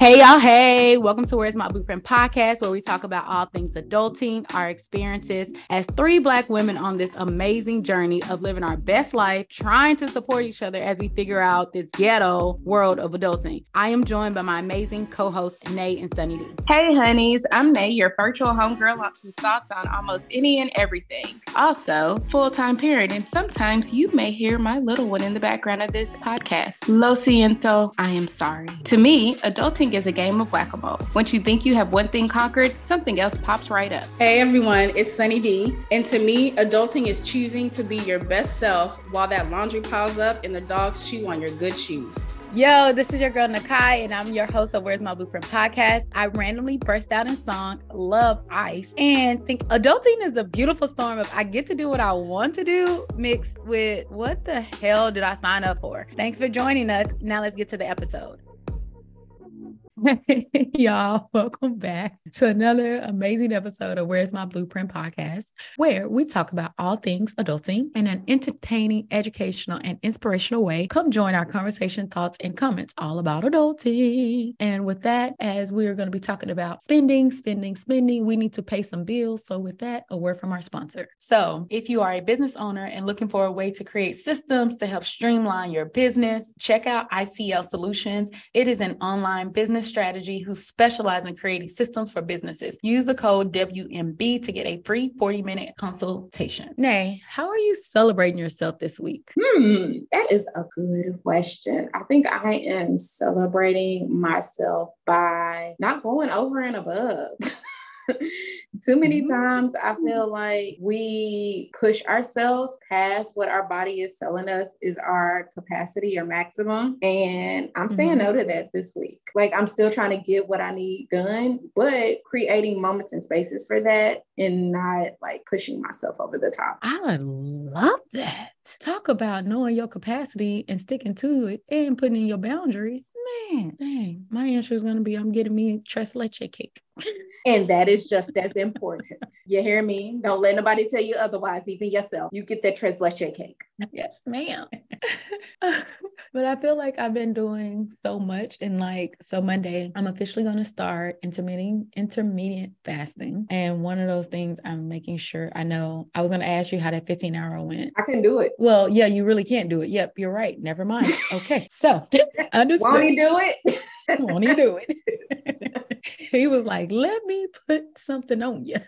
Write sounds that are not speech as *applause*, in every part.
Hey, y'all. Hey, welcome to Where's My Blueprint podcast, where we talk about all things adulting, our experiences as three Black women on this amazing journey of living our best life, trying to support each other as we figure out this ghetto world of adulting. I am joined by my amazing co hosts, Nai and Sunny D. Hey, honeys. I'm Nai, your virtual homegirl whose thoughts on almost any and everything. Also, full time parent, and sometimes you may hear my little one in the background of this podcast. Lo siento, I am sorry. To me, adulting is a game of whack a mole. Once you think you have one thing conquered, something else pops right up. Hey everyone, it's Sunny D. And to me, adulting is choosing to be your best self while that laundry piles up and the dogs chew on your good shoes. Yo, this is your girl Na'Kai, and I'm your host of Where's My Blueprint podcast. I randomly burst out in song Love Ice and think adulting is a beautiful storm of I get to do what I want to do mixed with what the hell did I sign up for? Thanks for joining us. Now let's get to the episode. *laughs* Y'all, welcome back to another amazing episode of Where's My Blueprint podcast, where we talk about all things adulting in an entertaining, educational, and inspirational way. Come join our conversation, thoughts, and comments all about adulting. And with that, as we're going to be talking about spending, spending, spending, we need to pay some bills. So, with that, a word from our sponsor. So, if you are a business owner and looking for a way to create systems to help streamline your business, check out ICL Solutions. It is an online business strategy who specialize in creating systems for businesses. Use the code WMB to get a free 40 minute consultation. Nai, how are you celebrating yourself this week? Hmm, that is a good question. I think I am celebrating myself by not going over and above. *laughs* *laughs* Too many mm-hmm. times I feel like we push ourselves past what our body is telling us is our capacity or maximum. And I'm saying mm-hmm. no to that this week. Like I'm still trying to get what I need done, but creating moments and spaces for that and not like pushing myself over the top. I love that. Talk about knowing your capacity and sticking to it and putting in your boundaries. Man, dang, my answer is going to be I'm getting me tres leche cake. *laughs* and that is just as important. You hear me? Don't let nobody tell you otherwise, even yourself. You get that tres leche cake. Yes, ma'am. *laughs* but I feel like I've been doing so much and like so Monday, I'm officially going to start intermittent intermediate fasting. And one of those things I'm making sure I know I was going to ask you how that 15 hour went. I can do it. Well, yeah, you really can't do it. Yep, you're right. Never mind. *laughs* Okay. So understood. He do it? Won't he do it? *laughs* he was like, let me put something on you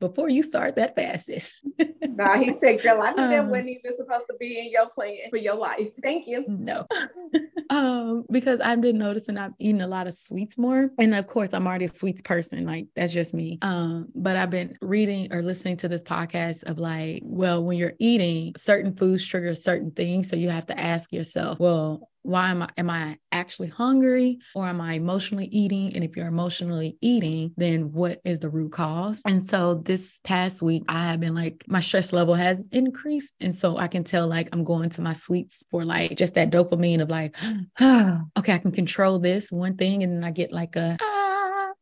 before you start that fastest. nah, he said, girl, I knew um, that wasn't even supposed to be in your plan for your life. Thank you. No. *laughs* um, because I've been noticing I'm eating a lot of sweets more. And of course, I'm already a sweets person. Like that's just me. Um, but I've been reading or listening to this podcast of like, well, when you're eating, certain foods trigger certain things. So you have to ask yourself, well, why am I am I actually hungry or am I emotionally eating? And if you're emotionally eating, then what is the root cause? And so this past week I have been like my stress level has increased. And so I can tell like I'm going to my sweets for like just that dopamine of like, *sighs* okay, I can control this one thing. And then I get like a ah,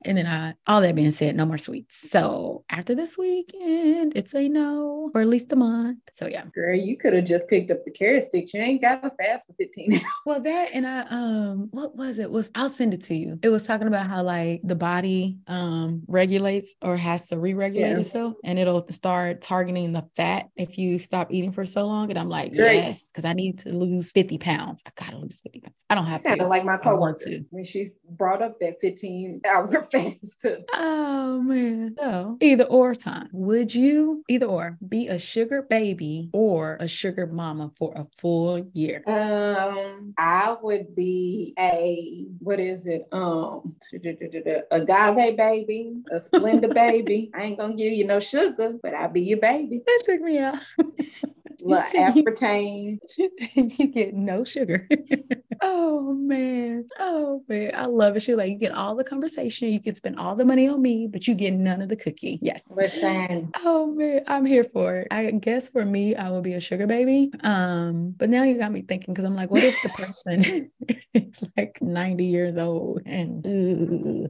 and then I, all that being said, no more sweets. So after this weekend, it's a no for at least a month. So yeah. Girl, you could have just picked up the carrot sticks. You ain't got to fast for 15 hours. *laughs* Well, that and I um what was it? Was I'll send it to you. It was talking about how like the body um regulates or has to re-regulate yeah. itself and it'll start targeting the fat if you stop eating for so long. And I'm like, Great. yes, because I need to lose 50 pounds. I gotta lose 50 pounds. I don't have to. like my coworker when she's brought up that 15 hour *laughs* too. *laughs* Oh man. So either or time. Would you either or be a sugar baby or a sugar mama for a full year? Um, I would be a what is it? Um, *laughs* agave baby, a Splenda *laughs* baby. I ain't gonna give you no sugar, but I'll be your baby. That took me out. Like aspartame. *laughs* you get no sugar. *laughs* oh man. Oh man. I love it. She like you get all the conversation. You can spend all the money on me, but you get none of the cookie. Yes. Listen. Oh man. I'm here for it. I guess for me, I will be a sugar baby. Um, but now you got me thinking because I'm like, what if the person *laughs* is like 90 years old and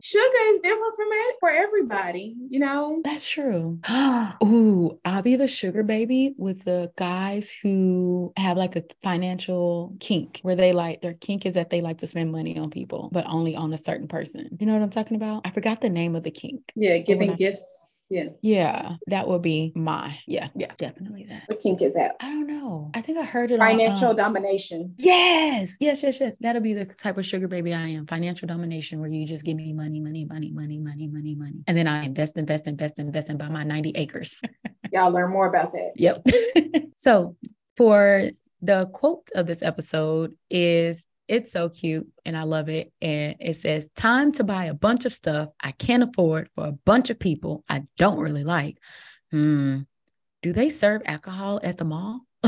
sugar is different from it for everybody, you know? That's true. *gasps* Ooh, I'll be the sugar baby with the guy guys who have like a financial kink where they like they're kink is that they like to spend money on people, but only on a certain person. You know what I'm talking about? I forgot the name of the kink. Yeah, giving gifts yeah. Yeah. That would be my, yeah, yeah, definitely that. What kink is that? I don't know. I think I heard it Financial on, um, domination. Yes. Yes, yes, yes. That'll be the type of sugar baby I am. Financial domination, where you just give me money, money, money, money, money, money, money. And then I invest, invest, invest, invest and buy my 90 acres. *laughs* Y'all learn more about that. Yep. *laughs* so for the quote of this episode is it's so cute and I love it. And it says, Time to buy a bunch of stuff I can't afford for a bunch of people I don't really like. Hmm. Do they serve alcohol at the mall? *laughs*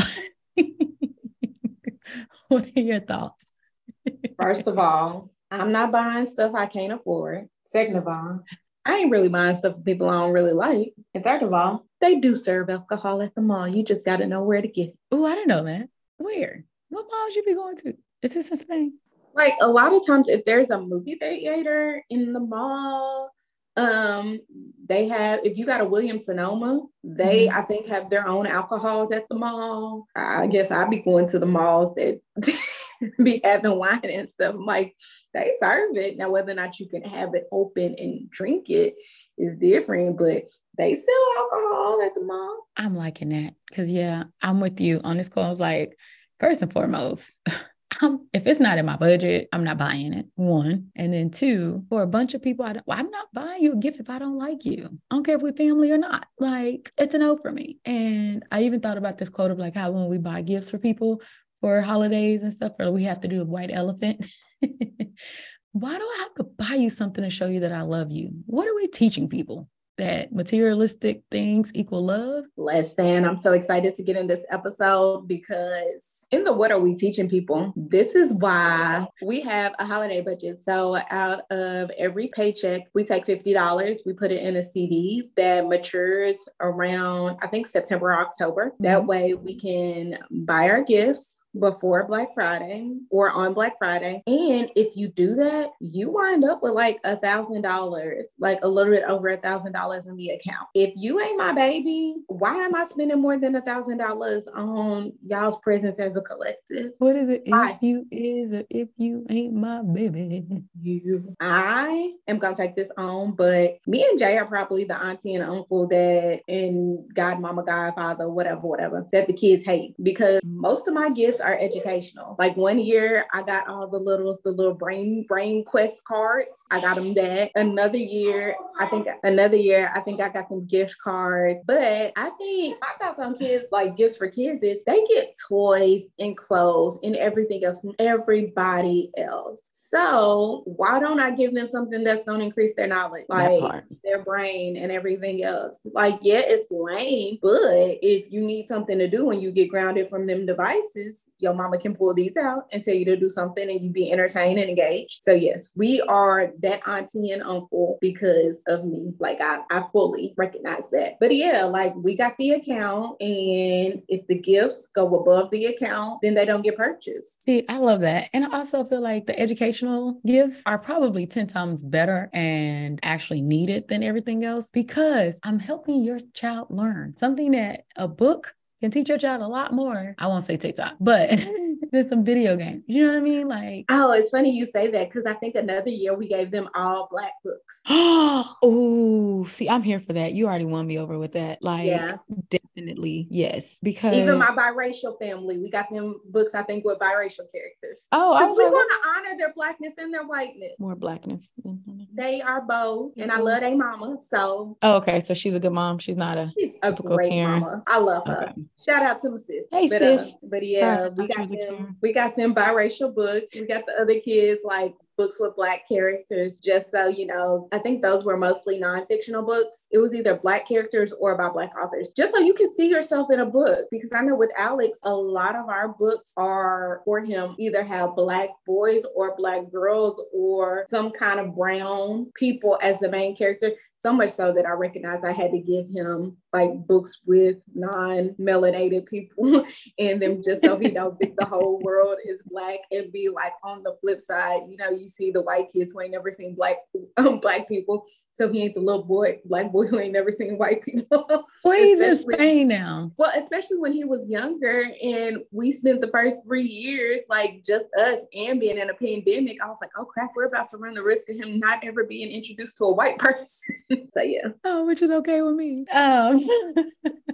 what are your thoughts? First of all, I'm not buying stuff I can't afford. Second of all, I ain't really buying stuff for people I don't really like. And third of all, they do serve alcohol at the mall. You just got to know where to get it. Oh, I didn't know that. Where? What malls you be going to? Is this in Spain? Like a lot of times, if there's a movie theater in the mall, um, they have. If you got a Williams Sonoma, they mm-hmm. I think have their own alcohols at the mall. I guess I'd be going to the malls that *laughs* be having wine and stuff. I'm like they serve it now. Whether or not you can have it open and drink it is different, but they sell alcohol at the mall. I'm liking that because yeah, I'm with you on this call. I was like, first and foremost. *laughs* I'm, if it's not in my budget, I'm not buying it. One. And then two, for a bunch of people, I don't, well, I'm not buying you a gift if I don't like you. I don't care if we're family or not. Like, it's a no for me. And I even thought about this quote of like how when we buy gifts for people for holidays and stuff, or we have to do a white elephant. *laughs* Why do I have to buy you something to show you that I love you? What are we teaching people? That materialistic things equal love? Listen, I'm so excited to get in this episode because in the what are we teaching people. This is why we have a holiday budget. So out of every paycheck we take $50 we put it in a cd that matures around i think september or october. That mm-hmm. way we can buy our gifts before Black Friday or on Black Friday. And if you do that, you wind up with like a thousand dollars, like a little bit over a thousand dollars in the account. If you ain't my baby, why am I spending more than a thousand dollars on y'all's presents as a collective? What is it? Why? If you is or if you ain't my baby. You I am gonna take this on, but me and Jay are probably the auntie and uncle that and godmama, godfather, whatever, whatever, that the kids hate because most of my gifts are educational. Like one year, I got all the littles, the little brain brain quest cards. I got them that. Another year, I think another year, I think I got them gift cards. But I think my thoughts on kids, like gifts for kids, is they get toys and clothes and everything else from everybody else. So why don't I give them something that's going to increase their knowledge, like their brain and everything else? Like, yeah, it's lame, but if you need something to do when you get grounded from them devices, your mama can pull these out and tell you to do something and you be entertained and engaged. So yes, we are that auntie and uncle because of me. Like I, I fully recognize that. But yeah, like we got the account and if the gifts go above the account, then they don't get purchased. See, I love that. And I also feel like the educational gifts are probably 10 times better and actually needed than everything else because I'm helping your child learn something that a book can teach your child a lot more. I won't say TikTok, but *laughs* than some video games. You know what I mean? Like, oh, it's funny you say that because I think another year we gave them all black books. oh, *gasps* ooh, see, I'm here for that. You already won me over with that. Like, yeah. definitely, yes. Because even my biracial family, we got them books. I think with biracial characters. Oh, I we want to honor their blackness and their whiteness. More blackness. They are both, and I love a mama. So, oh, okay, so she's a good mom. She's not a she's typical a great Karen. mama. I love her. Okay. Shout out to my sis. Hey but, sis. Uh, but yeah, Sorry, we got them. We got them biracial books. We got the other kids like books with black characters just so you know i think those were mostly non-fictional books. It was either black characters or about black authors just so you can see yourself in a book because i know with alex a lot of our books are for him either have black boys or black girls or some kind of brown people as the main character so much so that i recognized i had to give him like books with non-melanated people *laughs* in them just so he don't think the whole world is black and be like on the flip side you know you you see the white kids who ain't never seen black *laughs* um, black people. So he ain't the little boy, black boy who ain't never seen white people. *laughs* Well, he's in Spain now. Well, especially when he was younger and we spent the first three years like just us and being in a pandemic. I was like, oh crap, we're about to run the risk of him not ever being introduced to a white *laughs* person. so yeah. Oh, which is okay with me. Um *laughs*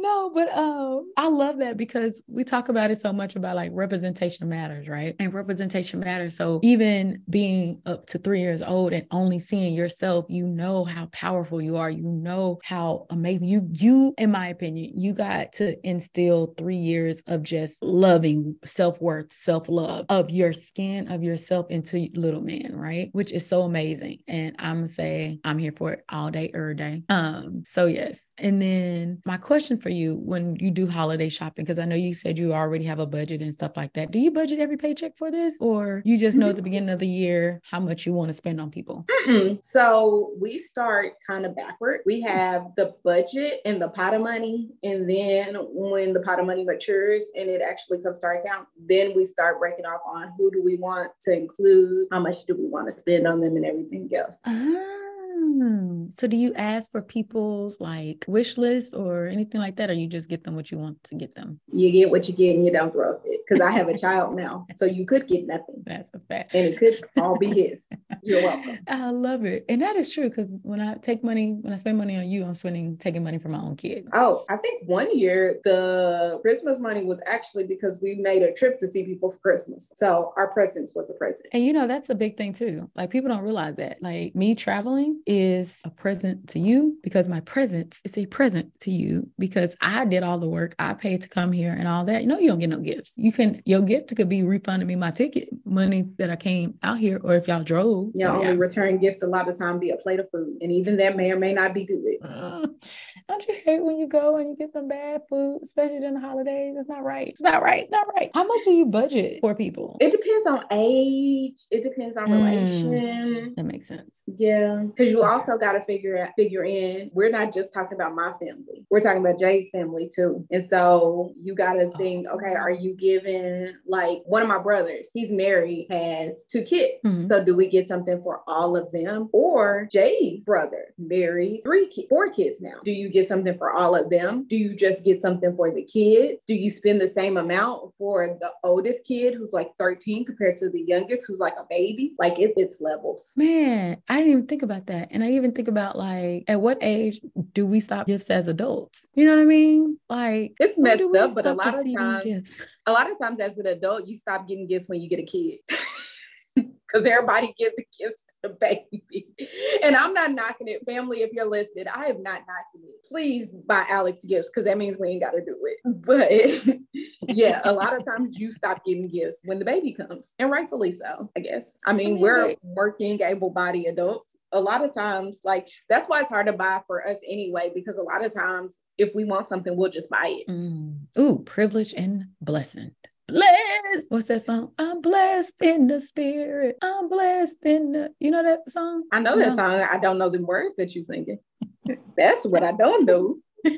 no, but um, I love that because we talk about it so much about like representation matters, right? And representation matters. So even being up to three years old and only seeing yourself, you know how powerful you are. You know how amazing you you, in my opinion, you got to instill three years of just loving self-worth, self-love of your skin, of yourself into little man, right? Which is so amazing. And I'm gonna say I'm here for it all day, every day. Um, so yes. And then my question for you when you do holiday shopping, because I know you said you already have a budget and stuff like that. Do you budget every paycheck for this, or you just know at the mm-hmm. beginning of the year how much you want to spend on people? Mm-mm. So we start kind of backward. We have the budget and the pot of money, and then when the pot of money matures and it actually comes to our account, then we start breaking off on who do we want to include, how much do we want to spend on them, and everything else. Ah. Ah. So do you ask for people's like wish lists or anything like that, or you just get them what you want to get them? You get what you get and you don't throw a fit. Because I have a child now. So you could get nothing. That's a fact. And it could all be *laughs* his. You're welcome. I love it. And that is true because when I take money, when I spend money on you, I'm spending taking money from my own kid. Oh, I think one year the Christmas money was actually because we made a trip to see people for Christmas. So our presence was a present. And you know, that's a big thing too. Like people don't realize that. Like me traveling is a present to you because my presence is a present to you because I did all the work. I paid to come here and all that. You know, you don't get no gifts. You can your gift could be refunding me my ticket money that I came out here, or if y'all drove. Your only return gift a lot of time be a plate of food, and even that may or may not be good. Uh, *laughs* don't you hate when you go and you get some bad food, especially during the holidays? It's not right. It's not right. Not right. How much do you budget for people? It depends on age. It depends on relation. That makes sense. Yeah, because you also got to figure out figure in. We're not just talking about my family. We're talking about Jay's family too. And so you got to think, okay, are you giving like one of my brothers? He's married, has two kids. Mhm. So do we get something for all of them? Or Jay's brother married three kids, four kids now. Do you get something for all of them? Do you just get something for the kids? Do you spend the same amount for the oldest kid who's like 13 compared to the youngest who's like a baby? Like it, it's levels. Man, I didn't even think about that. And I even think about like, at what age do we stop gifts as adults? You know what I mean? Like, It's messed up, but a lot of times, gifts? *laughs* a lot of times as an adult, you stop getting gifts when you get a kid. *laughs* Because everybody gives the gifts to the baby. *laughs* And I'm not knocking it. Family, if you're listening, I am not knocking it. Please buy Alex gifts because that means we ain't got to do it. But yeah, a lot of times you stop getting gifts when the baby comes. And rightfully so, I guess. I mean, mean, we're working, able bodied adults. A lot of times, like, that's why it's hard to buy for us anyway, because a lot of times, if we want something, we'll just buy it. Mm. Ooh, privilege and blessing. Blessed. What's that song? I'm blessed in the spirit. I'm blessed in the. You know that song? I know that No. song. I don't know the words that you singing. *laughs* That's what I don't do. *laughs*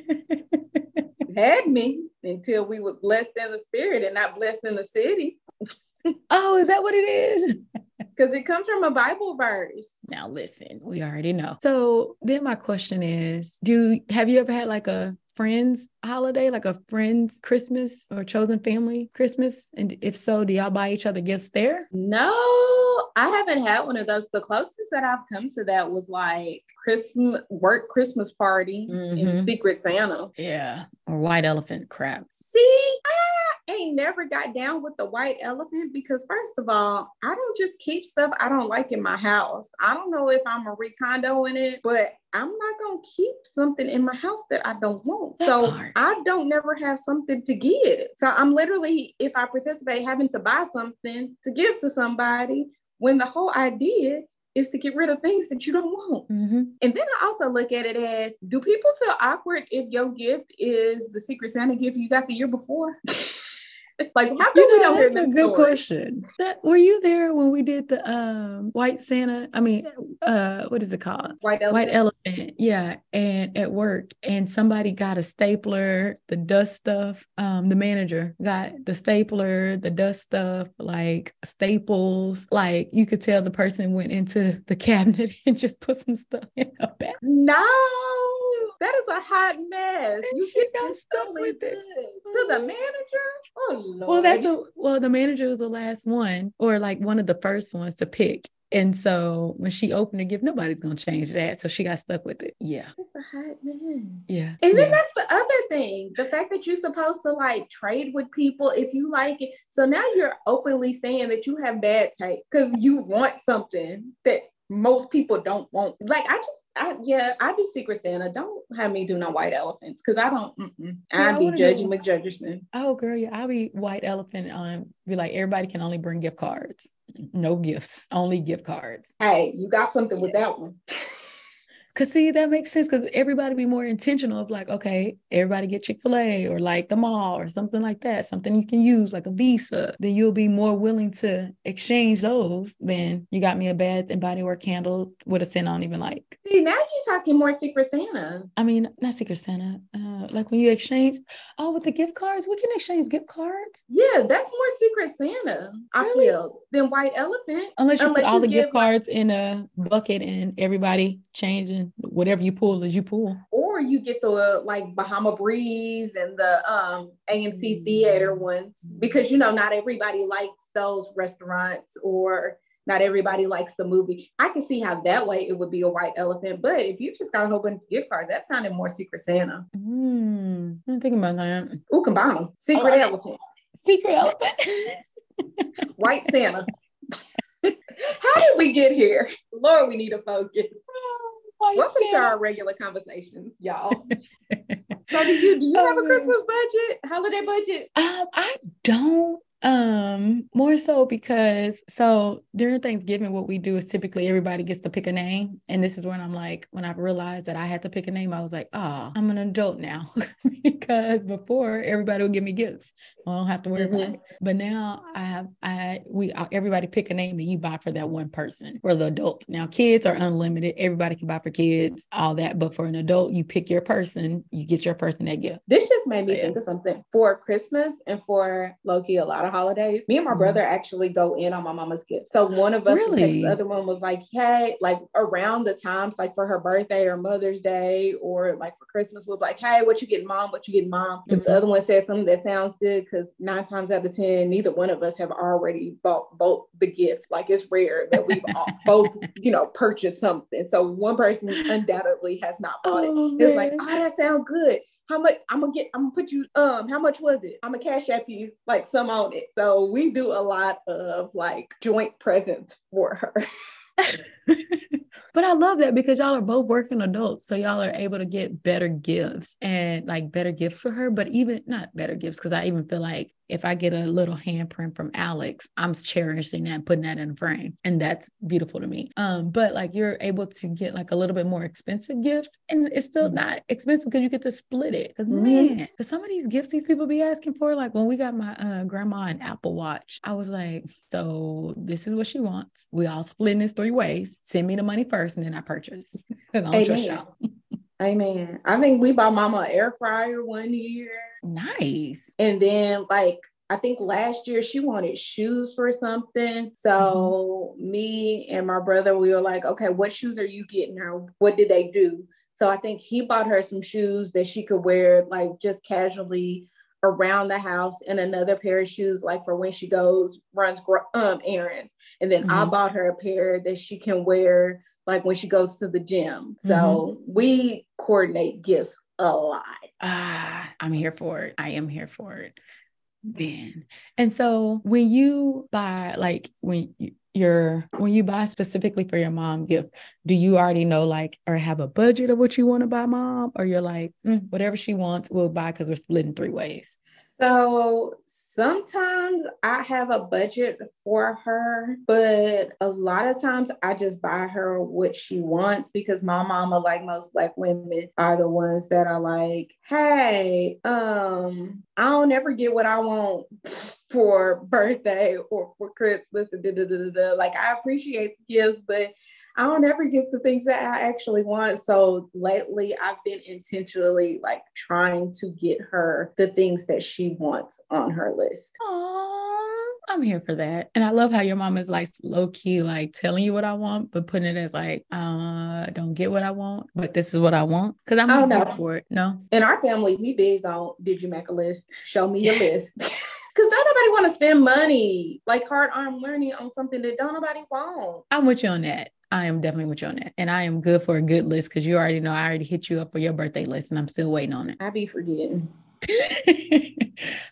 Had me until we were blessed in the spirit and not blessed in the city. oh, is that what it is? *laughs* Because it comes from a Bible verse. Now listen, we already know. So then my question is, do have you ever had like a friends holiday, like a friends Christmas or chosen family Christmas? And if so, do y'all buy each other gifts there? No, I haven't had one of those. The closest that I've come to that was like Christmas work Christmas party and Mhm. Secret Santa. Yeah. Or white elephant crap. See, I ain't never got down with the white elephant because first of all, I don't just keep stuff I don't like in my house. I don't know if I'm a recondo in it, but I'm not gonna keep something in my house that I don't want. That so part. I don't never have something to give. So I'm literally, if I participate, having to buy something to give to somebody when the whole idea is to get rid of things that you don't want. Mm-hmm. And then I also look at it as do people feel awkward if your gift is the Secret Santa gift you got the year before? *laughs* *laughs* like, how come You we know, don't hear that's a good question. That were you there when we did the um white Santa? I mean, uh, what is it called? White White elephant. elephant, yeah, and at work, and somebody got a stapler, the dust stuff. Um, the manager got the stapler, the dust stuff, like staples. Like you could tell the person went into the *laughs* cabinet and just put some stuff in a bag. No, that is a hot mess. And You she get got stuck with it. to the oh. manager. Oh Lord. Well, that's the well, the manager was the last one, or like one of the first ones to pick. And so when she opened the gift, nobody's gonna change that. So she got stuck with it. Yeah. That's a hot mess. Yeah. And then yeah. that's the other thing the fact that you're supposed to like trade with people if you like it. So now you're openly saying that you have bad taste because you want something that most people don't want. Like, I just, I, yeah, I do Secret Santa. Don't have me do no white elephants because I don't, mm-mm. Yeah, I I'd be wanna do- judging McJudgerson. Oh girl, yeah, I'll be white elephant on be like everybody can only bring gift cards. No gifts, only gift cards. Hey, you got something with that one. *laughs* Cause see, that makes sense because everybody be more intentional of like, okay, everybody get Chick-fil-A or like the mall or something like that, something you can use like a visa. Then you'll be more willing to exchange those than you got me a Bath and Body Work candle with a scent I don't even like. See, now you're talking more Secret Santa. I mean, not Secret Santa. Uh, like when you exchange, oh, with the gift cards, we can exchange gift cards Yeah, that's more Secret Santa, I Really? feel, than White Elephant. unless you Unless put all you the gift give, like- cards in a bucket and everybody changing whatever you pull as you pull. or you get the uh, like Bahama Breeze and the um AMC theater ones because you know not everybody likes those restaurants or not everybody likes the movie. I can see how that way it would be a white elephant, but if you just got a whole bunch of gift cards, that sounded more Secret Santa. Hmm, I'm thinking about that. Ooh, combine them. Secret Oh, elephant, Secret elephant. white Santa. *laughs* how did we get here? Lord, we need to focus. White Welcome to our regular conversations, y'all. *laughs* So do you do you have a Oh, Christmas budget, holiday budget? Um, I don't. Um, more so because so during Thanksgiving, what we do is typically everybody gets to pick a name, and this is when I'm like, when I realized that I had to pick a name, I was like, oh, I'm an adult now *laughs* because before everybody would give me gifts, I don't have to worry about Mhm. it. But now I have, I we uh, everybody pick a name and you buy for that one person for the adults. Now kids are unlimited; everybody can buy for kids, all that. But for an adult, you pick your person, you get your person that gift. This just made me think of something for Christmas and for Loki, a lot of holidays. Me and my Mhm. brother actually go in on my mama's gift. So one of us Really? the other one was like, hey, like around the times, like for her birthday or Mother's Day or like for Christmas, we'll be like, hey, what you getting, mom? What you getting, mom? If Mhm. the other one says something that sounds good, because nine times out of ten, neither one of us have already bought both the gift. Like it's rare that we've all, *laughs* both, you know, purchased something. So one person undoubtedly has not bought it. Oh, It's like, oh, that sounds good. How much I'm gonna get, I'm gonna put you, um, how much was it? I'm gonna cash app you like some on it. So we do a lot of like joint presents for her. *laughs* but I love that because y'all are both working adults. So y'all are able to get better gifts and like better gifts for her, but even not better gifts. Cause I even feel like if I get a little handprint from Alex, I'm cherishing that and putting that in a frame. And that's beautiful to me. Um, but like you're able to get like a little bit more expensive gifts and it's still Mhm. not expensive because you get to split it. because Mhm. man, cause some of these gifts these people be asking for, like when we got my uh, grandma an Apple Watch, I was like, so this is what she wants. We all split in this three ways. Send me the money first and then I purchase. *laughs* And I'll trust Amen. *laughs* Amen. I think we bought mama an air fryer one year. Nice. And then like I think last year she wanted shoes for something. So me and my brother, we were like, okay, what shoes are you getting her? What did they do? So I think he bought her some shoes that she could wear like just casually around the house and another pair of shoes like for when she goes runs um errands and then I Mhm. bought her a pair that she can wear like when she goes to the gym. So we coordinate gifts a lot. Ah, I'm here for it. I am here for it. Man. And so when you buy, like when you your when you buy specifically for your mom gift, do you already know like or have a budget of what you want to buy mom, or you're like mm, whatever she wants, we'll buy because we're splitting three ways. So sometimes I have a budget for her, but a lot of times I just buy her what she wants because my mama, like most black women, are the ones that are like, hey, um, I don't ever get what I want for birthday or for Christmas and da, da, da, da, Like I appreciate the gifts, but I don't ever get the things that I actually want. So lately I've been intentionally like trying to get her the things that she wants on her list. Aww, I'm here for that. And I love how your mom is like low key, like telling you what I want, but putting it as like, uh, don't get what I want, but this is what I want. Cause I'm oh, no. for it. No. In our family, we big on did you make a list? Show me your list. *laughs* Cause don't nobody want to spend money like hard earned money on something that don't nobody want. I'm with you on that. I am definitely with you on that. And I am good for a good list because you already know I already hit you up for your birthday list and I'm still waiting on it. I be forgetting. *laughs*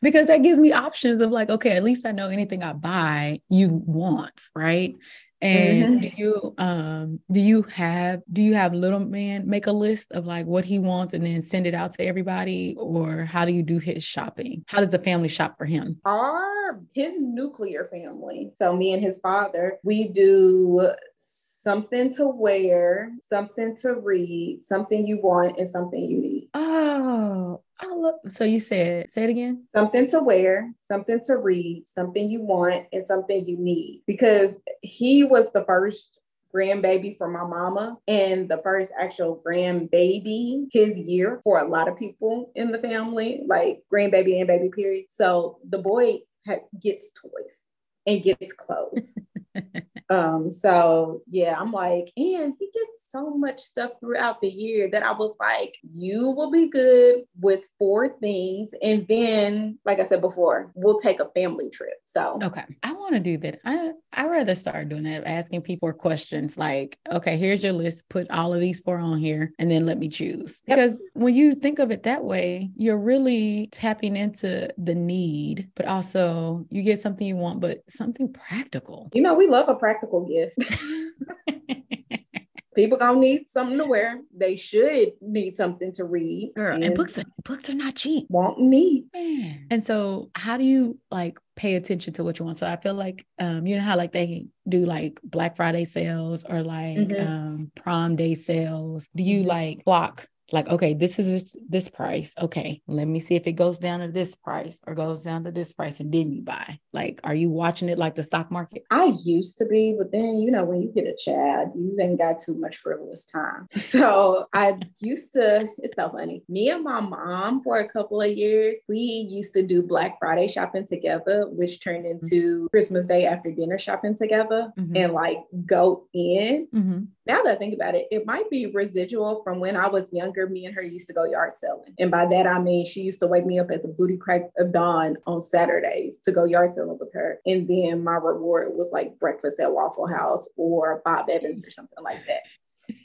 because that gives me options of like, okay, at least I know anything I buy you want, right? And mm-hmm. do you um do you have do you have little man make a list of like what he wants and then send it out to everybody or how do you do his shopping? How does the family shop for him? Our his nuclear family. So me and his father, we do something to wear, something to read, something you want, and something you need. Oh, I love. So you said, say it again. Something to wear, something to read, something you want, and something you need. Because he was the first grandbaby for my mama and the first actual grandbaby his year for a lot of people in the family, like grandbaby and baby period. So the boy ha- gets toys and gets clothes. *laughs* Um, so yeah, I'm like, and he gets so much stuff throughout the year that I was like, you will be good with four things. And then, like I said before, we'll take a family trip. So okay. I want to do that. I I rather start doing that, asking people questions like, okay, here's your list, put all of these four on here, and then let me choose. Yep. Because when you think of it that way, you're really tapping into the need, but also you get something you want, but something practical. You know, we love a practical gift. *laughs* People gonna need something to wear. They should need something to read. Girl, and, and books are, books are not cheap. Want me. Man. And so how do you like pay attention to what you want? So I feel like um, you know how like they do like Black Friday sales or like mm-hmm. um Prime Day sales. Do you mm-hmm. like block like okay this is this, this, price okay let me see if it goes down to this price or goes down to this price and then you buy like are you watching it like the stock market i used to be but then you know when you get a child you ain't got too much frivolous time *laughs* so i used to it's so funny me and my mom for a couple of years we used to do black friday shopping together which turned mm-hmm. into mm-hmm. christmas day after dinner shopping together mm-hmm. and like go in mm-hmm. now that i think about it it might be residual from when i was younger me and her used to go yard selling. And by that, I mean, she used to wake me up at the booty crack of dawn on Saturdays to go yard selling with her. And then my reward was like breakfast at Waffle House or Bob Evans or something like that.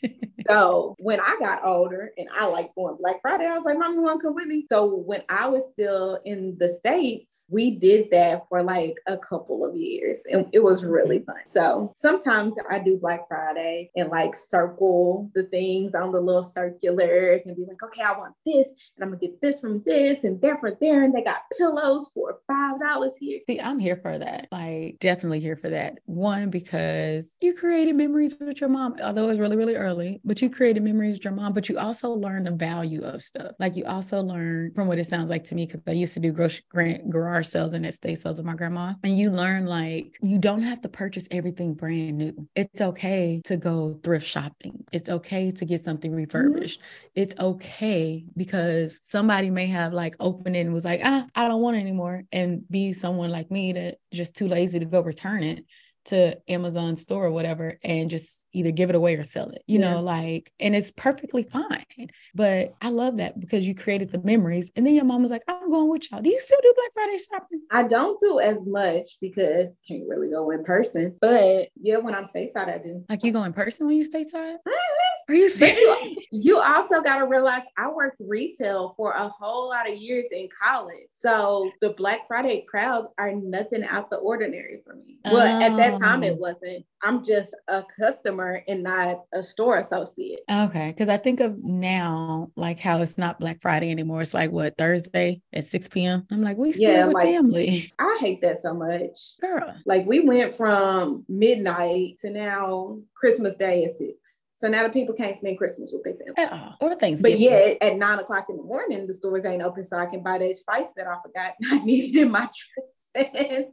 *laughs* So when I got older and I like going Black Friday, I was like, Mom, you want to come with me? So when I was still in the States, we did that for like a couple of years and it was really fun. So sometimes I do Black Friday and like circle the things on the little circulars and be like, okay, I want this and I'm gonna get this from this and there for there. And they got pillows for five dollars here. See, I'm here for that. Like definitely here for that. One, because you created memories with your mom, although it was really, really, really early, but you created memories with your mom, but you also learned the value of stuff. Like you also learn from what it sounds like to me, because I used to do grocery grant, garage sales and estate sales with my grandma. And you learn like you don't have to purchase everything brand new. It's okay to go thrift shopping. It's okay to get something mm-hmm. refurbished. Mm-hmm. It's okay because somebody may have like opened it and was like, ah, I don't want it anymore. And be someone like me that just too lazy to go return it to Amazon store or whatever and just either give it away or sell it, you yeah. know, like, and it's perfectly fine. But I love that because you created the memories. And then your mom was like, I'm going with y'all. Do you still do Black Friday shopping? I don't do as much because can't really go in person. But yeah, when I'm stateside, I do. Like you go in person when you stateside? Mm-hmm. Are you serious? You, you, also got to realize I worked retail for a whole lot of years in college. So the Black Friday crowds are nothing out the ordinary for me. Well, at that time it oh. wasn't. I'm just a customer and not a store associate. Okay. Cause I think of now like how it's not Black Friday anymore. It's like what Thursday at 6 p.m. I'm like, we still yeah, like, family. I hate that so much. Girl. Like we went from midnight to now Christmas Day at six. So now the people can't spend Christmas with their family. At all. Or things. But yet at nine o'clock in the morning, the stores ain't open. So I can buy that spice that I forgot *laughs* I needed in my dress. *laughs*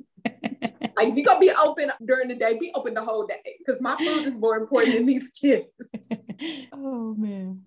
like we gonna be open during the day, be open the whole day. Because my food is more important than these kids. *laughs* oh man.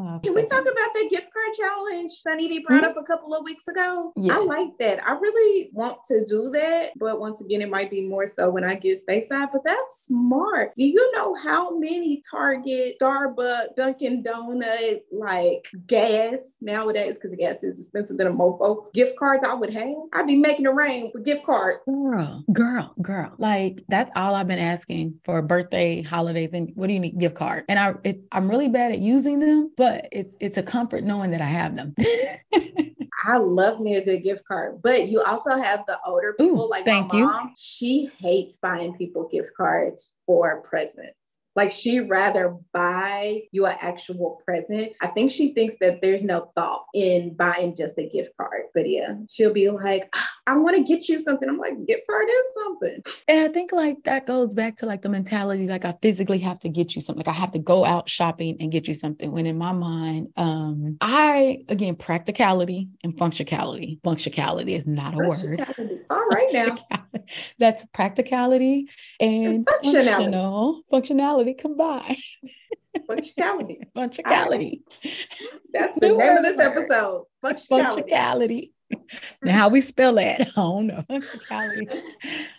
Oh, Can we talk about that gift card challenge Sunny D brought mm-hmm. up a couple of weeks ago? Yes. I like that. I really want to do that, but once again, it might be more so when I get stateside. But that's smart. Do you know how many Target, Starbucks, Dunkin' Donut, like gas nowadays, because gas is expensive than a mofo, gift cards I would have? I'd be making it rain with gift cards. Girl, girl, girl. Like that's all I've been asking for birthday, holidays, and what do you need? Gift card. And I, it, I'm really bad at using them, but but it's it's a comfort knowing that I have them. *laughs* I love me a good gift card, but you also have the older people Ooh, like thank my mom. You. She hates buying people gift cards for presents. Like she rather buy you an actual present. I think she thinks that there's no thought in buying just a gift card. But yeah, she'll be like, ah, I want to get you something. I'm like, get card is something. And I think like that goes back to like the mentality, like I physically have to get you something. Like I have to go out shopping and get you something. When in my mind, um, I again practicality and functionality. Functionality is not a word. All right now. That's practicality and, and functionality. Functional, functionality combined. *laughs* *laughs* Functionality. Functionality. *laughs* That's the name of this episode. Functionality. Functionality. now how we spell that, *laughs* I don't know.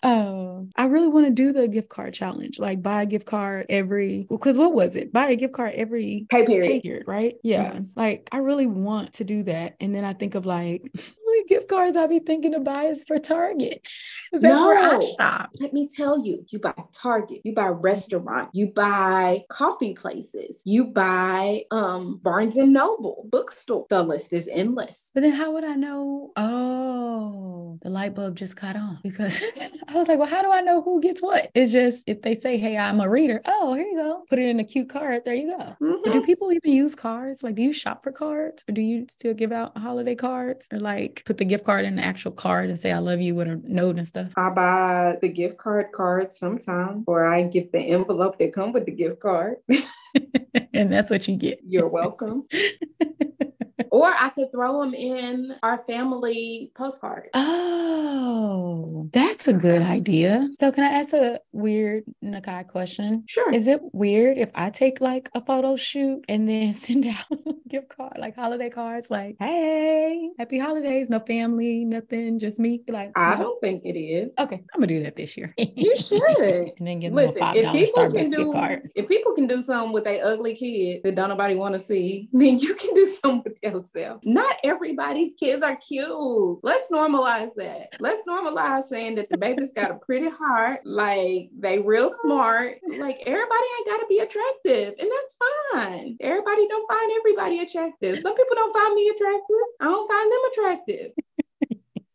um, I really want to do the gift card challenge, like buy a gift card every. Because what was it? Buy a gift card every pay period, pay period right? Yeah, mm-hmm. like I really want to do that, and then I think of like only gift cards I be thinking to buy is for Target. That's no, where I shop. Let me tell you, you buy Target, you buy restaurant, you buy coffee places, you buy um Barnes and Noble bookstore. The list is endless. But then how would I know? Oh, the light bulb just caught on because *laughs* I was like, well, how do I know who gets what? It's just if they say, hey, I'm a reader. Oh, here you go. Put it in a cute card. There you go. Mm-hmm. Do people even use cards? Like, do you shop for cards or do you still give out holiday cards or like put the gift card in the actual card and say I love you with a note and stuff? I buy the gift card card sometimes, or I get the envelope that come with the gift card. *laughs* and that's what you get. You're welcome. *laughs* or I could throw them in our family postcard. Oh, that's a good idea. So, can I ask a weird Na'Kai question? Sure. Is it weird if I take like a photo shoot and then *laughs* send out gift card, like holiday cards, like, hey, happy holidays, no family, nothing, just me? Like, I no? don't think it is. Okay, I'm gonna do that this year. you should. *laughs* and then give Listen, them a $5 if Starbucks do, gift card. If people can do something with a ugly kid that don't nobody want to see, *laughs* then you can do something with yourself. Not everybody's kids are cute. Let's normalize that. Let's normalize saying that the baby's got a pretty heart, like they real *laughs* smart. Like everybody ain't gotta be attractive, and that's fine. Everybody don't find everybody attractive. Some people don't find me attractive. I don't find them attractive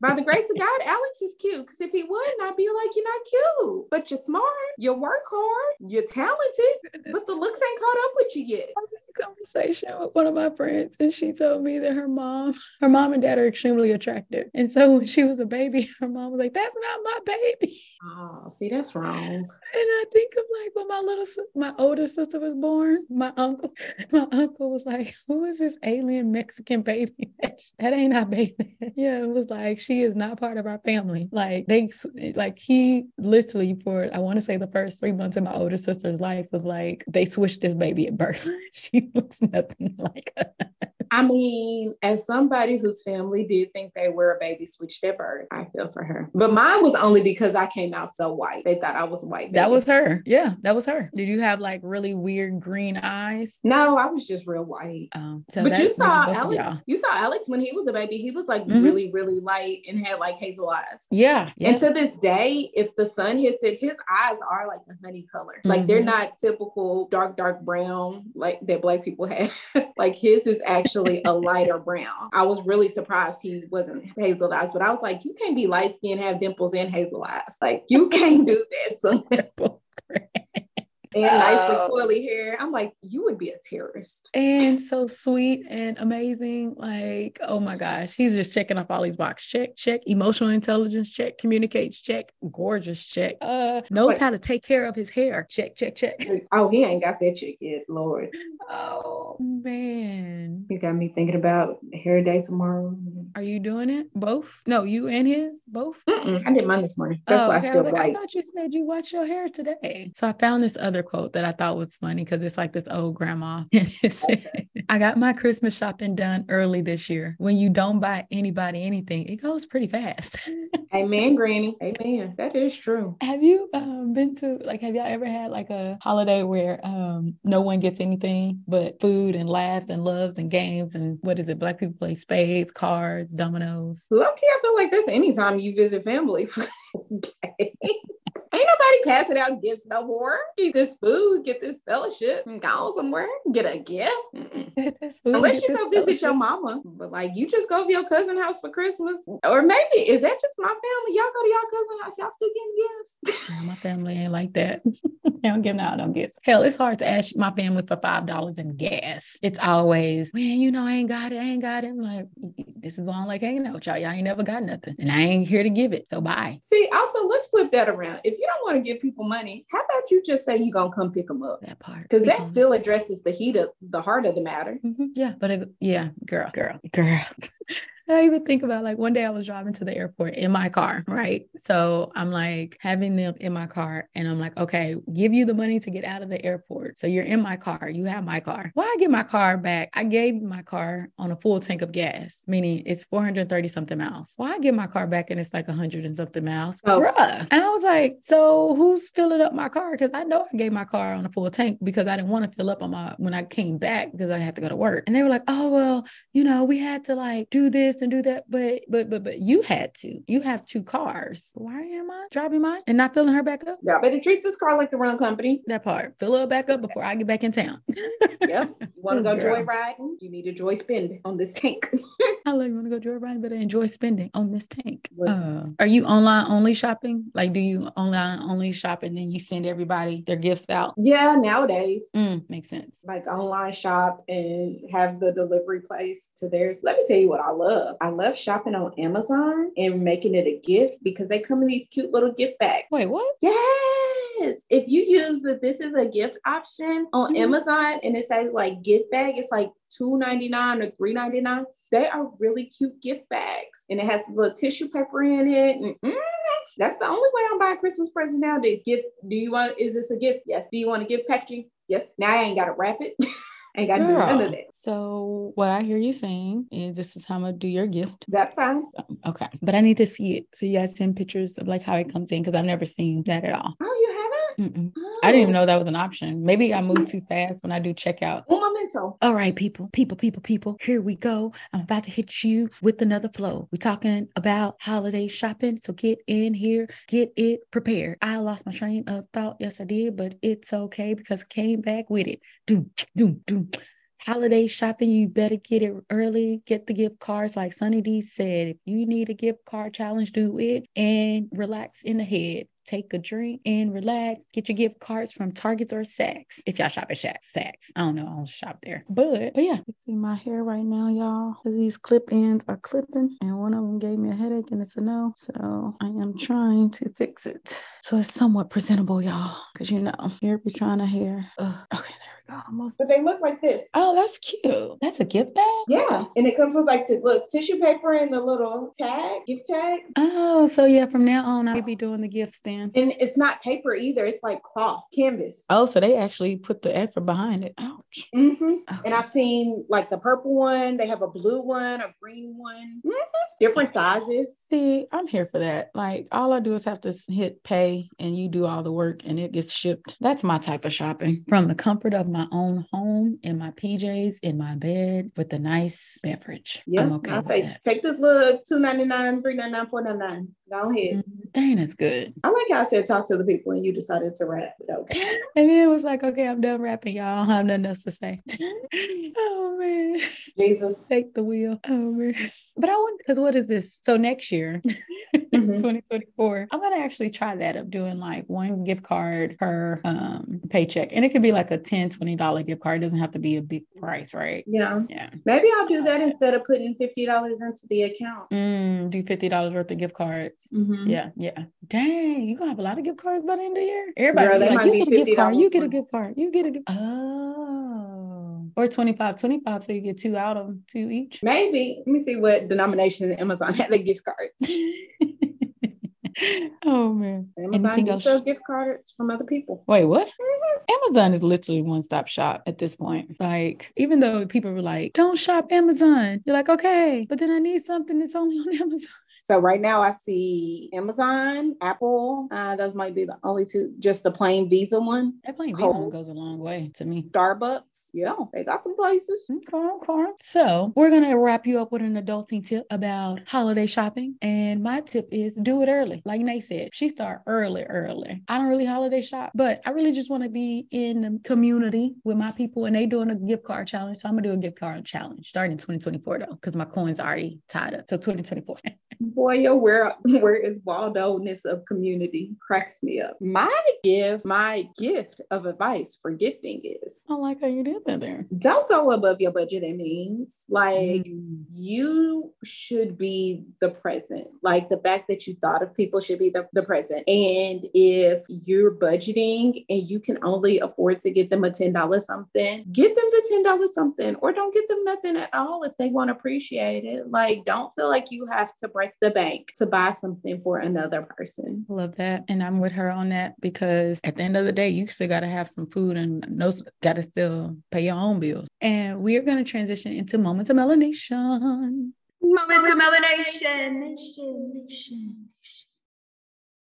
by the grace of God, Alex is cute. Because if he wouldn't, I'd be like, you're not cute. But you're smart. You work hard. You're talented. But the looks ain't caught up with you yet. I had a conversation with one of my friends, and she told me that her mom, her mom and dad are extremely attractive. And so when she was a baby, *laughs* her mom was like, "That's not my baby." Oh, see, that's wrong. And I think of like when my little, my older sister was born, my uncle, *laughs* my uncle was like, "Who is this alien Mexican baby? *laughs* that ain't our baby." yeah, it was like she is not part of our family. Like they, like he literally for I want to say the first three months of my older sister's life was like they switched this baby at birth. she *laughs* looks nothing like. I mean, as somebody whose family did think they were a baby switched at birth, I feel for her. But mine was only because I came out so white. They thought I was white. Baby. That was her. Yeah, that was her. Did you have like really weird green eyes? No, I was just real white. Um, so but you saw Alex. You saw Alex when he was a baby. He was like mm-hmm. really, really light and had like hazel eyes. Yeah, yeah. And to this day, if the sun hits it, his eyes are like a honey color. Mm-hmm. Like they're mm-hmm. not typical dark, dark brown like that black people have. *laughs* like his is actually a lighter brown. I was really surprised he wasn't hazel eyes, but I was like, you can't be light skinned, have dimples and hazel eyes. Like you can't do that. *laughs* So and nicely oh. curly hair. I'm like, you would be a terrorist. And so sweet and amazing. Like, oh my gosh, he's just checking off all these boxes. Check, check, emotional intelligence, check, communicates, check, gorgeous, check. Uh, knows Wait. how to take care of his hair. Check, check, check. Oh, he ain't got that check yet, Lord. Oh man. You got me thinking about hair day tomorrow. Are you doing it? Both? No, you and his both? Mm-mm, I did mine this morning. That's oh, why okay. I still I, like, I thought you said you watched your hair today. So I found this other quote that I thought was funny because it's like this old grandma. *laughs* I got my Christmas shopping done early this year. When you don't buy anybody anything, it goes pretty fast. *laughs* Amen, Granny. Amen. That is true. Have you um, been to like? Have y'all ever had like a holiday where um, no one gets anything but food and laughs and loves and games and what is it? Black people play spades, cards, dominoes. Lucky, I feel like that's anytime you visit family. *laughs* Ain't nobody passing out gifts no more. Get this food, get this fellowship, and go somewhere, get a gift. *laughs* Get food, Unless you go visit your mama, but like you just go to your cousin house for Christmas, or maybe is that just my family? Y'all go to y'all cousin house, y'all still getting gifts. *laughs* no, my family ain't like that. *laughs* they don't give out no gifts. Hell, it's hard to ask my family for five dollars in gas. It's always, man, you know, I ain't got it, I ain't got it. I'm like, this is why I'm like hanging out with y'all. Y'all ain't never got nothing, and I ain't here to give it. So bye. See, also let's flip that around. If you don't want to give people money, how about you just say you're gonna come pick them up? That part, because that still addresses the heat of the heart of the matter. Mm-hmm. Yeah, but it, yeah, girl, girl, girl. *laughs* I even think about like one day I was driving to the airport in my car, right? So I'm like having them in my car, and I'm like, okay, give you the money to get out of the airport. So you're in my car, you have my car. Why I get my car back? I gave my car on a full tank of gas, meaning it's 430 something miles. Why I get my car back and it's like 100 and something miles? Oh. Bruh. And I was like, so who's filling up my car? Because I know I gave my car on a full tank because I didn't want to fill up on my when I came back because I had to go to work. And they were like, oh well, you know, we had to like do this this and do that, but but but but you had to. You have two cars. Why am I driving mine and not filling her back up? Yeah, better treat this car like the rental company. That part. Fill her back up before I get back in town. yep. *laughs* You want to go joyriding? You need to joy spend on this tank. *laughs* I love you want to go joyriding, but I enjoy spending on this tank. Uh, are you online only shopping? Like, do you online only shop and then you send everybody their gifts out? Yeah, nowadays. Mm, makes sense. Like online shop and have the delivery place to theirs. Let me tell you what I love love. I love shopping on Amazon and making it a gift because they come in these cute little gift bags. Wait, what? Yes. If you use the this is a gift option on mm-hmm. Amazon and it says like gift bag, it's like two ninety nine or three ninety nine. They are really cute gift bags, and it has a little tissue paper in it. And, mm, that's the only way I'm buying Christmas presents now. The gift. Do you want? Is this a gift? Yes. Do you want a gift packaging? Yes. Now I ain't got to wrap it. *laughs* ain't got to do none of that. So what I hear you saying is this is how I'm gonna do your gift. That's fine. Okay. But I need to see it. So you guys send pictures of like how it comes in because I've never seen that at all. Oh, you haven't? Oh. I didn't even oh. know that was an option. Maybe I moved too fast when I do checkout. Un momento. All right, people, people, people, people. Here we go. I'm about to hit you with another flow. We're talking about holiday shopping. So get in here, get it prepared. I lost my train of thought. Yes, I did, but it's okay because I came back with it. Doom, doom, doom holiday shopping, you better get it early. Get the gift cards, like Sunny D said. If you need a gift card challenge, do it and relax in the head. Take a drink and relax. Get your gift cards from Targets or Saks. If y'all shop at Saks, I don't know. I'll shop there. But but yeah, you see my hair right now, y'all. These clip ends are clipping, and one of them gave me a headache, and it's a no. So I am trying to fix it so it's somewhat presentable, y'all. Cause you know, here be trying to hair. Ugh. Okay, there we go. almost. But they look like this. Oh, that's cute. That's a gift bag. Yeah, and it comes with like the little tissue paper and the little tag, gift tag. Oh, so yeah, from now on I'll be doing the gifts then. And it's not paper either. It's like cloth, canvas. Oh, so they actually put the effort behind it. Ouch. Mm-hmm. Okay. And I've seen like the purple one. They have a blue one, a green one, Mhm. different sizes. See, I'm here for that. Like, all I do is have to hit pay and you do all the work and it gets shipped. That's my type of shopping from the comfort of my own home in my PJs, in my bed with a nice beverage. Yeah, I'm okay I'll with take that. take this little two ninety nine, three ninety nine, four ninety nine. Go ahead. Mm, Dang, that's good. I like I said talk to the people and you decided to rap. But okay. *laughs* And then it was like, okay, I'm done rapping, y'all. I don't have nothing else to say. *laughs* oh man. Jesus. Take the wheel. Oh man. But I want because what is this? So next year, *laughs* Mhm. 2024, I'm gonna actually try that of doing like one gift card per um paycheck. And it could be like a 10 $20 gift card. It doesn't have to be a big price, right? Yeah. Yeah. Maybe I'll do that instead of putting fifty dollars into the account. Mm, do $50 worth of gift cards. Mhm. Yeah, yeah. Dang, you gonna have a lot of gift cards by the end of the year. Everybody, Girl, like, you get a gift card, you get a ones. gift card, you get a gift. Oh, or 25, 25, so you get two out of them, two each. Maybe. Let me see what denomination Amazon had the gift cards. *laughs* oh man. Amazon Anything do sell gift cards from other people. Wait, what? Mm-hmm. Amazon is literally one stop shop at this point. Like, even though people were like, don't shop Amazon, you're like, okay, but then I need something that's only on *laughs* Amazon. So right now I see Amazon, Apple. Uh, those might be the only two. Just the plain Visa one. That plain Visa one goes a long way to me. Starbucks. Yeah, they got some places. Okay, okay. So we're gonna wrap you up with an adulting tip about holiday shopping. And my tip is do it early. Like Nai said, she start early, early. I don't really holiday shop, but I really just want to be in the community with my people and they doing a gift card challenge. So I'm gonna do a gift card challenge starting in 2024 though, because my coins already tied up. So 2024. *laughs* Boy, yo, where *laughs* where is Waldo-ness of community? Cracks me up. My gift, my gift of advice for gifting is I like how you did that there. don't go above your budget and means. Like Mm. you should be the present. Like the fact that you thought of people should be the, the present. And if you're budgeting and you can only afford to get them a $10 something, give them the $10 something or don't get them nothing at all if they want to appreciate it. Like don't feel like you have to break the bank to buy something for another person. Love that. And I'm with her on that because at the end of the day, you still got to have some food and no got to still pay your own bills. And we are going to transition into moments of melanation. Moments of melanation.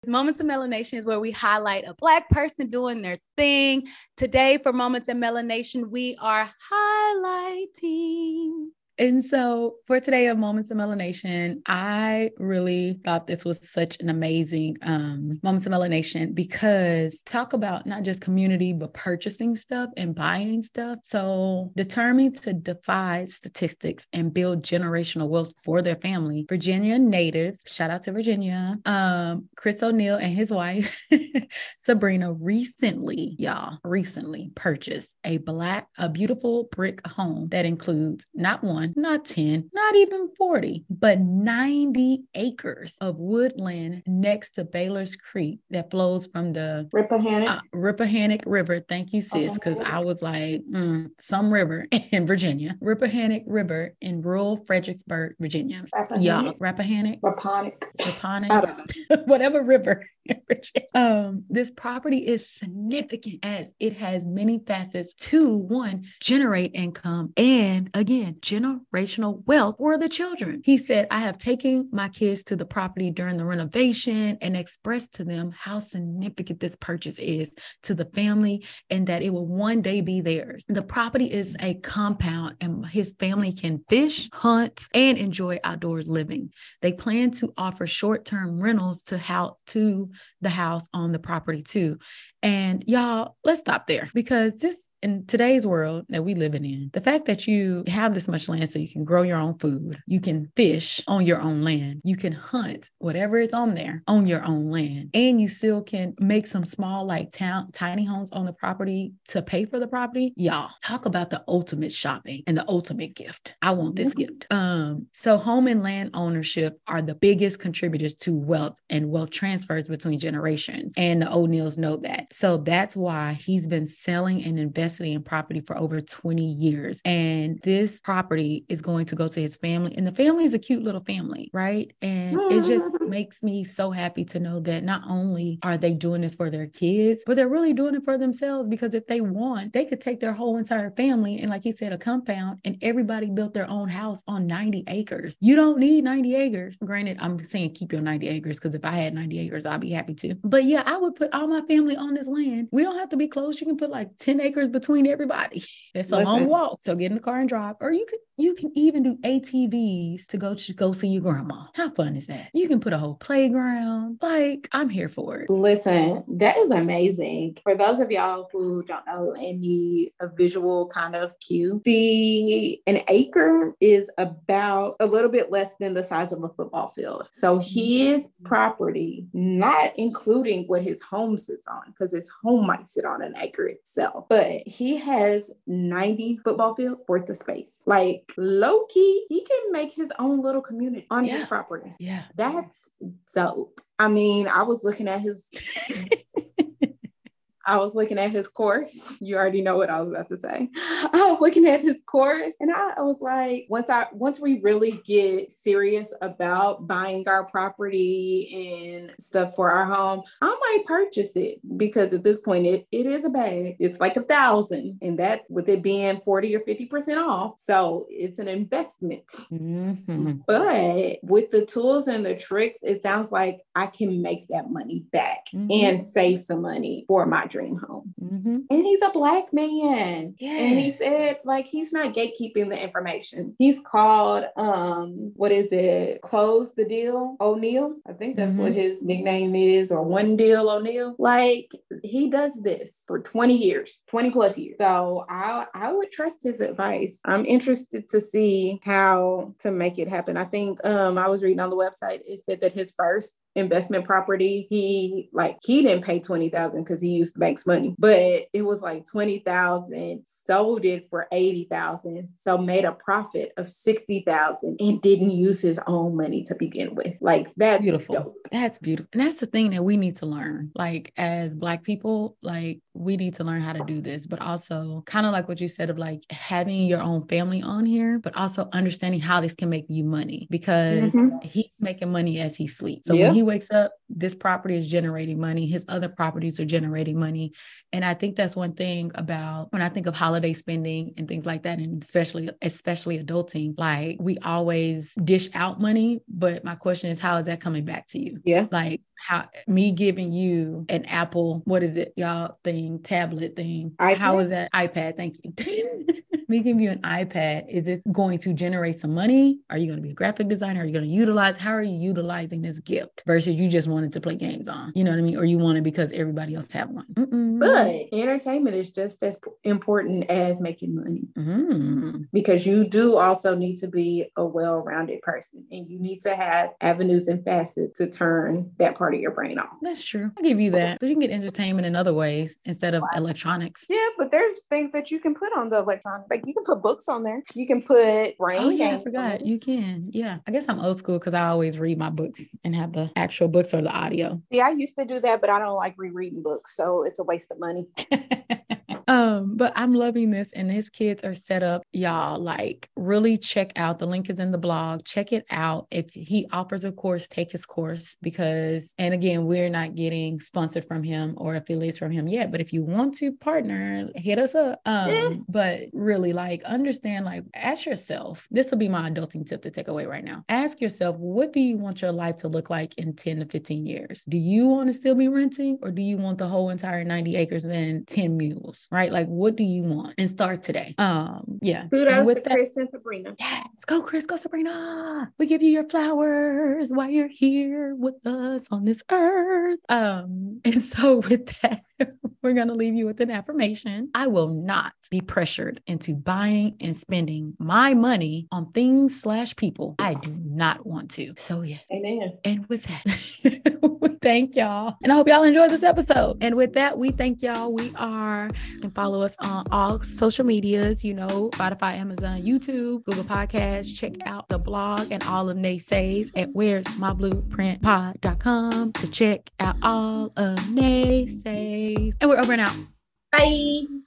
Moments of Melanation is where we highlight a Black person doing their thing. Today, for Moments of Melanation, we are highlighting. And so, for today of Moments of Melanation, I really thought this was such an amazing um, Moments of Melanation because talk about not just community, but purchasing stuff and buying stuff. So, determined to defy statistics and build generational wealth for their family, Virginia natives, shout out to Virginia, um, Chris O'Neill and his wife, *laughs* Sabrina, recently, y'all, recently purchased a black, a beautiful brick home that includes not one, not 10, not even 40, but 90 acres of woodland next to Baylor's Creek that flows from the Rappahannock. uh, Rappahannock River. Thank you, sis, because I was like, mm, some river *laughs* in Virginia. Rappahannock River in rural Fredericksburg, Virginia. Yeah, Rappahannock. Rappahannock, Rappahannock. Rappahannock, *laughs* whatever river. *laughs* um, this property is significant as it has many facets to one, generate income and again, generational wealth for the children. He said, I have taken my kids to the property during the renovation and expressed to them how significant this purchase is to the family and that it will one day be theirs. The property is a compound and his family can fish, hunt, and enjoy outdoors living. They plan to offer short-term rentals to how to the house on the property too. And y'all, let's stop there because this in today's world that we living in, the fact that you have this much land so you can grow your own food, you can fish on your own land, you can hunt whatever is on there on your own land, and you still can make some small like town tiny homes on the property to pay for the property. Y'all, talk about the ultimate shopping and the ultimate gift. I want this gift. Um, so home and land ownership are the biggest contributors to wealth and wealth transfers between generation. And the O'Neills know that. That. So that's why he's been selling and investing in property for over 20 years. And this property is going to go to his family. And the family is a cute little family, right? And it just mm-hmm. makes me so happy to know that not only are they doing this for their kids, but they're really doing it for themselves because if they want, they could take their whole entire family and, like he said, a compound and everybody built their own house on 90 acres. You don't need 90 acres. Granted, I'm saying keep your 90 acres because if I had 90 acres, I'd be happy to. But yeah, I would put all my family on this land. We don't have to be close. You can put like 10 acres between everybody. *laughs* It's a Listen. long walk. So get in the car and drive. Or you can you can even do ATVs to go to go see your grandma. How fun is that? You can put a whole playground. Like, I'm here for it. Listen, that is amazing. For those of y'all who don't know and need a visual kind of cue, the an acre is about a little bit less than the size of a football field. So mm-hmm. his property, not including what his home sits on, because his home might sit on an acre itself, but he has 90 football field worth of space. Like low key, he can make his own little community on yeah. his property. Yeah. That's dope. I mean, I was looking at his *laughs* I was looking at his course. You already know what I was about to say. *laughs* I was looking at his course and I was like, once I once we really get serious about buying our property and stuff for our home, I might purchase it because at this point it, it is a bag. It's like a thousand. And that with it being 40 or 50% off. So it's an investment. Mm-hmm. But with the tools and the tricks, it sounds like I can make that money back mm-hmm. and save some money for my dream home. Mm-hmm. And he's a black man. Yes. And he said, like, he's not gatekeeping the information. He's called, um, what is it? Close the deal O'Neill. I think that's mm-hmm. what his nickname is, or one deal O'Neill. Like, he does this for 20 years, 20 plus years. So I, I would trust his advice. I'm interested to see how to make it happen. I think um, I was reading on the website, it said that his first investment property, he like he didn't pay 20,000 because he used the bank's money, but it was like 20,000, sold it for 80,000, so made a profit of 60,000 and didn't use his own money to begin with. Like that's beautiful. Dope. That's beautiful. And that's the thing that we need to learn. Like as black people, like we need to learn how to do this, but also kind of like what you said of like having your own family on here, but also understanding how this can make you money because mm-hmm. he's making money as he sleeps. So when he wakes up, this property is generating money. His other properties are generating money. And I think that's one thing about when I think of holiday spending and things like that, and especially, especially adulting, like we always dish out money. But my question is, how is that coming back to you? Yeah. Like how me giving you an Apple, what is it, y'all thing, tablet thing? iPad? How is that iPad? Thank you. *laughs* me giving you an iPad, is it going to generate some money? Are you going to be a graphic designer? Are you going to utilize? How are you utilizing this gift versus you just wanted to play games on? You know what I mean? Or you want it because everybody else have one. Mm-mm. But entertainment is just as important as making money mm. because you do also need to be a well-rounded person and you need to have avenues and facets to turn that part of your brain off. That's true. I give you that. But you can get entertainment in other ways instead of electronics. Yeah, but there's things that you can put on the electronics like you can put books on there. You can put brain oh, yeah, I forgot. You can. Yeah. I guess I'm old school because I always read my books and have the actual books or the audio. See, I used to do that, but I don't like rereading books. So it's a waste of money. *laughs* Um, but I'm loving this, and his kids are set up, y'all. Like, really check out the link is in the blog. Check it out. If he offers a course, take his course because, and again, we're not getting sponsored from him or affiliates from him yet. But if you want to partner, hit us up. Um, yeah. but really, like, understand, like, ask yourself. This will be my adulting tip to take away right now. Ask yourself, what do you want your life to look like in 10 to 15 years? Do you want to still be renting, or do you want the whole entire 90 acres and 10 mules? Right? Like, what do you want? And start today. Um, yeah. Kudos to that, Chris and Sabrina. Yes, go, Chris, go, Sabrina. We give you your flowers while you're here with us on this earth. Um, and so *laughs* with that, *laughs* we're going to leave you with an affirmation. I will not be pressured into buying and spending my money on things slash people I do not want to. So yeah. Amen. And with that, *laughs* thank y'all. And I hope y'all enjoyed this episode. And with that, we thank y'all. We are and follow us on all social medias, you know, Spotify, Amazon, YouTube, Google Podcasts. Check out the blog and all of Naysays at where's my blueprint pod.com to check out all of Naysay And we're over and out. Bye.